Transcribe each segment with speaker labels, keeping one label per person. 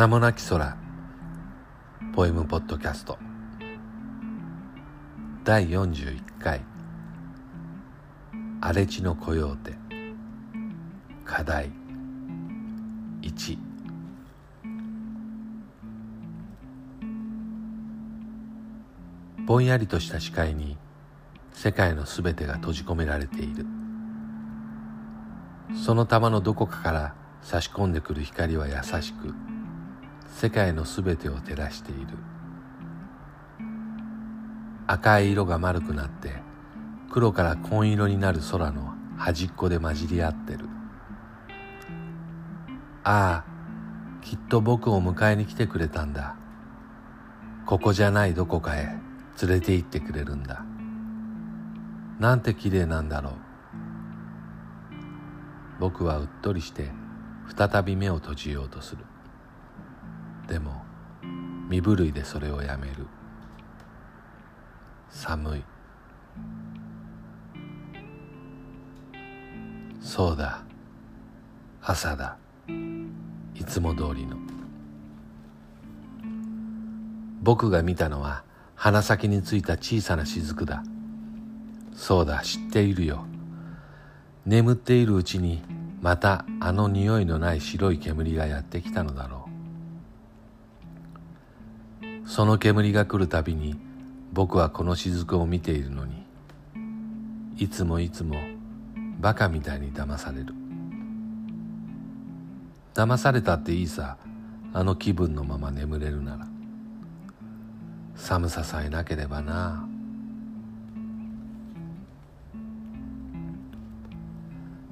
Speaker 1: 名もなき空。ポエムポッドキャスト。第41回。荒れ地のコヨーテ。課題。1ぼんやりとした視界に世界のすべてが閉じ込められている。その玉のどこかから差し込んでくる光は優しく世界のすべてを照らしている。赤い色が丸くなって黒から紺色になる空の端っこで混じり合ってる。ああきっと僕を迎えに来てくれたんだ。ここじゃないどこかへ連れて行ってくれるんだ。なんて綺麗なんだろう。僕はうっとりして再び目を閉じようとする。でも身震いでそれをやめる。寒い。そうだ。朝だ。いつも通りの。僕が見たのは鼻先についた小さな雫だ。そうだ知っているよ。眠っているうちにまたあの匂いのない白い煙がやってきたのだろう。その煙が来るたびに僕はこの雫を見ているのにいつもいつもバカみたいに騙される。騙されたっていいさあの気分のまま眠れるなら寒ささえなければな。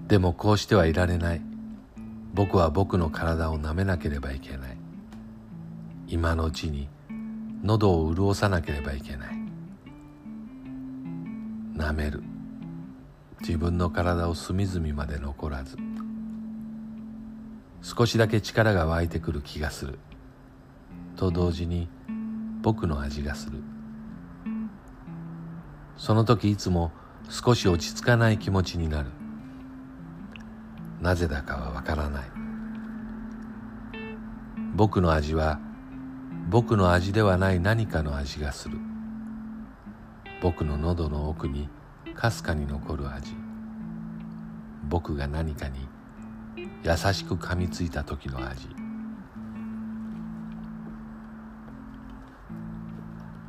Speaker 1: でもこうしてはいられない。僕は僕の体を舐めなければいけない。今のうちに喉を潤さなければいけない。舐める。自分の体を隅々まで残らず。少しだけ力が湧いてくる気がする。と同時に僕の味がする。その時いつも少し落ち着かない気持ちになる。なぜだかはわからない。僕の味は僕の味ではない何かの味がする。僕の喉の奥にかすかに残る味。僕が何かに優しく噛みついた時の味。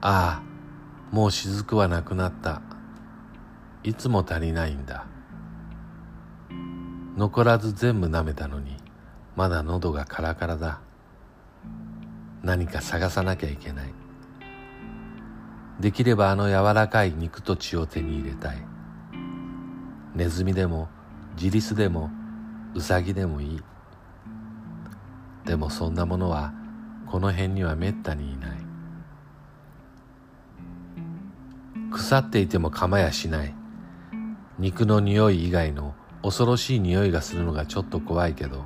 Speaker 1: ああもう雫はなくなった。いつも足りないんだ。残らず全部舐めたのにまだ喉がカラカラだ。何か探さなきゃいけない。できればあの柔らかい肉と血を手に入れたい。ネズミでもジリスでもウサギでもいい。でもそんなものはこの辺にはめったにいない。腐っていても構やしない。肉の匂い以外の恐ろしい匂いがするのがちょっと怖いけど。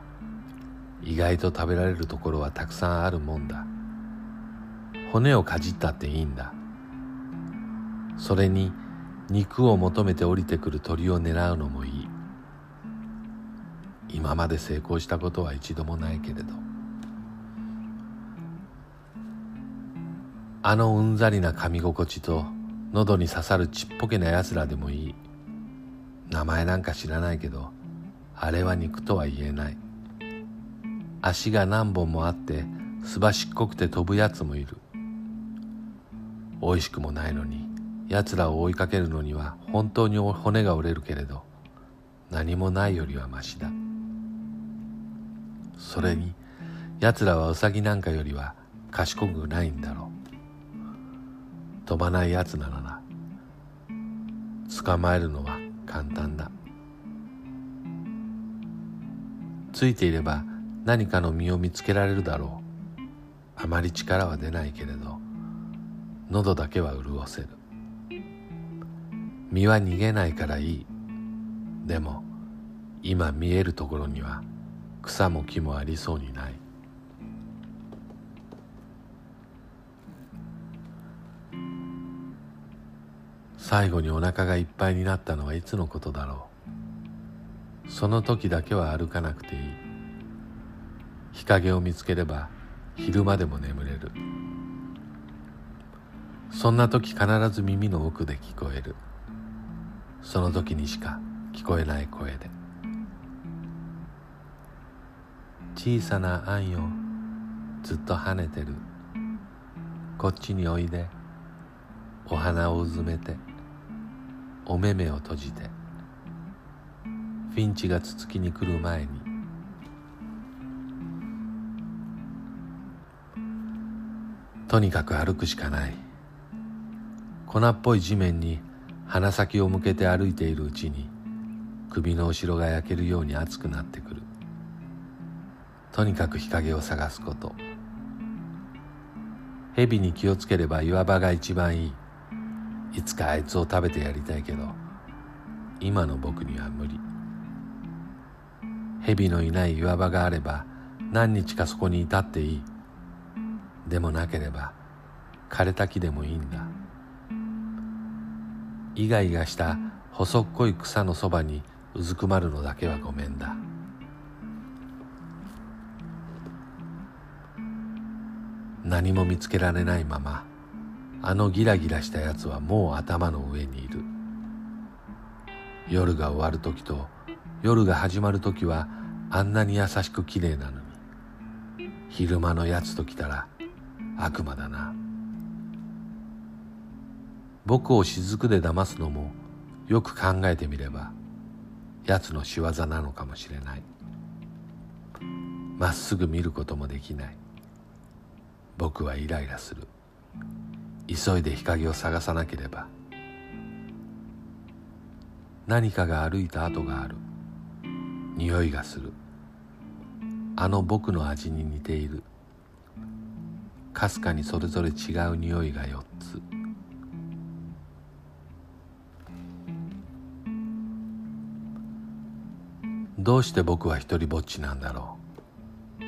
Speaker 1: 意外と食べられるところはたくさんあるもんだ。骨をかじったっていいんだ。それに肉を求めて降りてくる鳥を狙うのもいい。今まで成功したことは一度もないけれど。あのうんざりな噛み心地と喉に刺さるちっぽけな奴らでもいい。名前なんか知らないけどあれは肉とは言えない。足が何本もあってすばしっこくて飛ぶやつもいる。おいしくもないのに奴らを追いかけるのには本当に骨が折れるけれど何もないよりはましだ。それに奴らはウサギなんかよりは賢くないんだろう。飛ばない奴ならな捕まえるのは簡単だ。ついていれば何かの実を見つけられるだろう。あまり力は出ないけれど喉だけは潤せる。実は逃げないからいい。でも今見えるところには草も木もありそうにない。最後にお腹がいっぱいになったのはいつのことだろう。その時だけは歩かなくていい。日陰を見つければ昼間でも眠れる。そんな時必ず耳の奥で聞こえる。その時にしか聞こえない声で。小さなあんよずっと跳ねてる。こっちにおいで。お花をうずめて。お目目を閉じて。フィンチがつつきに来る前に。とにかく歩くしかない。粉っぽい地面に鼻先を向けて歩いているうちに首の後ろが焼けるように熱くなってくる。とにかく日陰を探すこと。蛇に気をつければ岩場が一番いい。いつかあいつを食べてやりたいけど今の僕には無理。蛇のいない岩場があれば何日かそこにいたっていい。でもなければ枯れた木でもいいんだ。イガイガした細っこい草のそばにうずくまるのだけはごめんだ。何も見つけられないままあのギラギラしたやつはもう頭の上にいる。夜が終わる時と夜が始まる時はあんなに優しくきれいなのに。昼間のやつと来たら悪魔だな。僕を雫で騙すのもよく考えてみれば奴の仕業なのかもしれない。まっすぐ見ることもできない。僕はイライラする。急いで日陰を探さなければ。何かが歩いた跡がある。匂いがする。あの僕の味に似ている。かすかにそれぞれ違う匂いが4つ。どうして僕は一りぼっちなんだろう。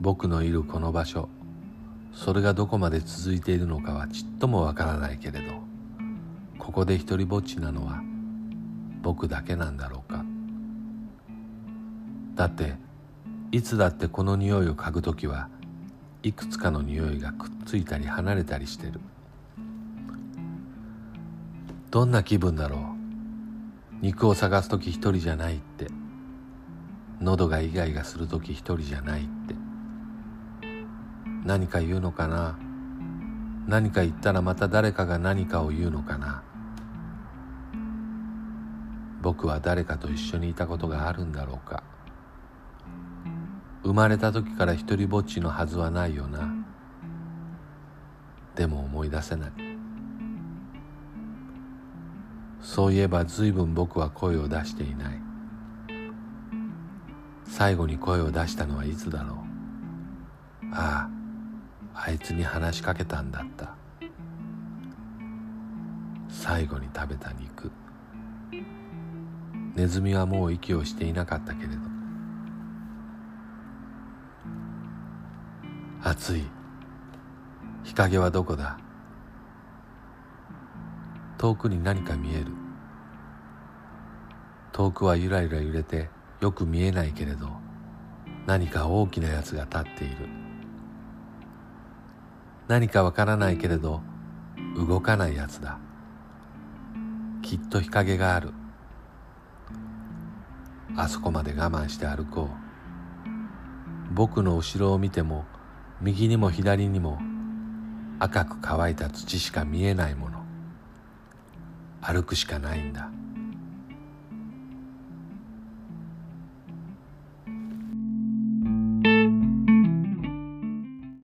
Speaker 1: 僕のいるこの場所それがどこまで続いているのかはちっともわからないけれどここで一りぼっちなのは僕だけなんだろうか。だっていつだってこの匂いを嗅ぐときはいくつかの匂いがくっついたり離れたりしてる。どんな気分だろう？肉を探す時一人じゃないって。喉がイガイガする時一人じゃないって。何か言うのかな？何か言ったらまた誰かが何かを言うのかな？僕は誰かと一緒にいたことがあるんだろうか？生まれた時から一りぼっちのはずはないよな。でも思い出せない。そういえば随分僕は声を出していない。最後に声を出したのはいつだろう。あああいつに話しかけたんだった。最後に食べた肉。ネズミはもう息をしていなかったけれど暑い。日陰はどこだ？遠くに何か見える。遠くはゆらゆら揺れてよく見えないけれど何か大きなやつが立っている。何かわからないけれど動かないやつだ。きっと日陰がある。あそこまで我慢して歩こう。僕の後ろを見ても右にも左にも赤く乾いた土しか見えないもの。歩くしかないんだ。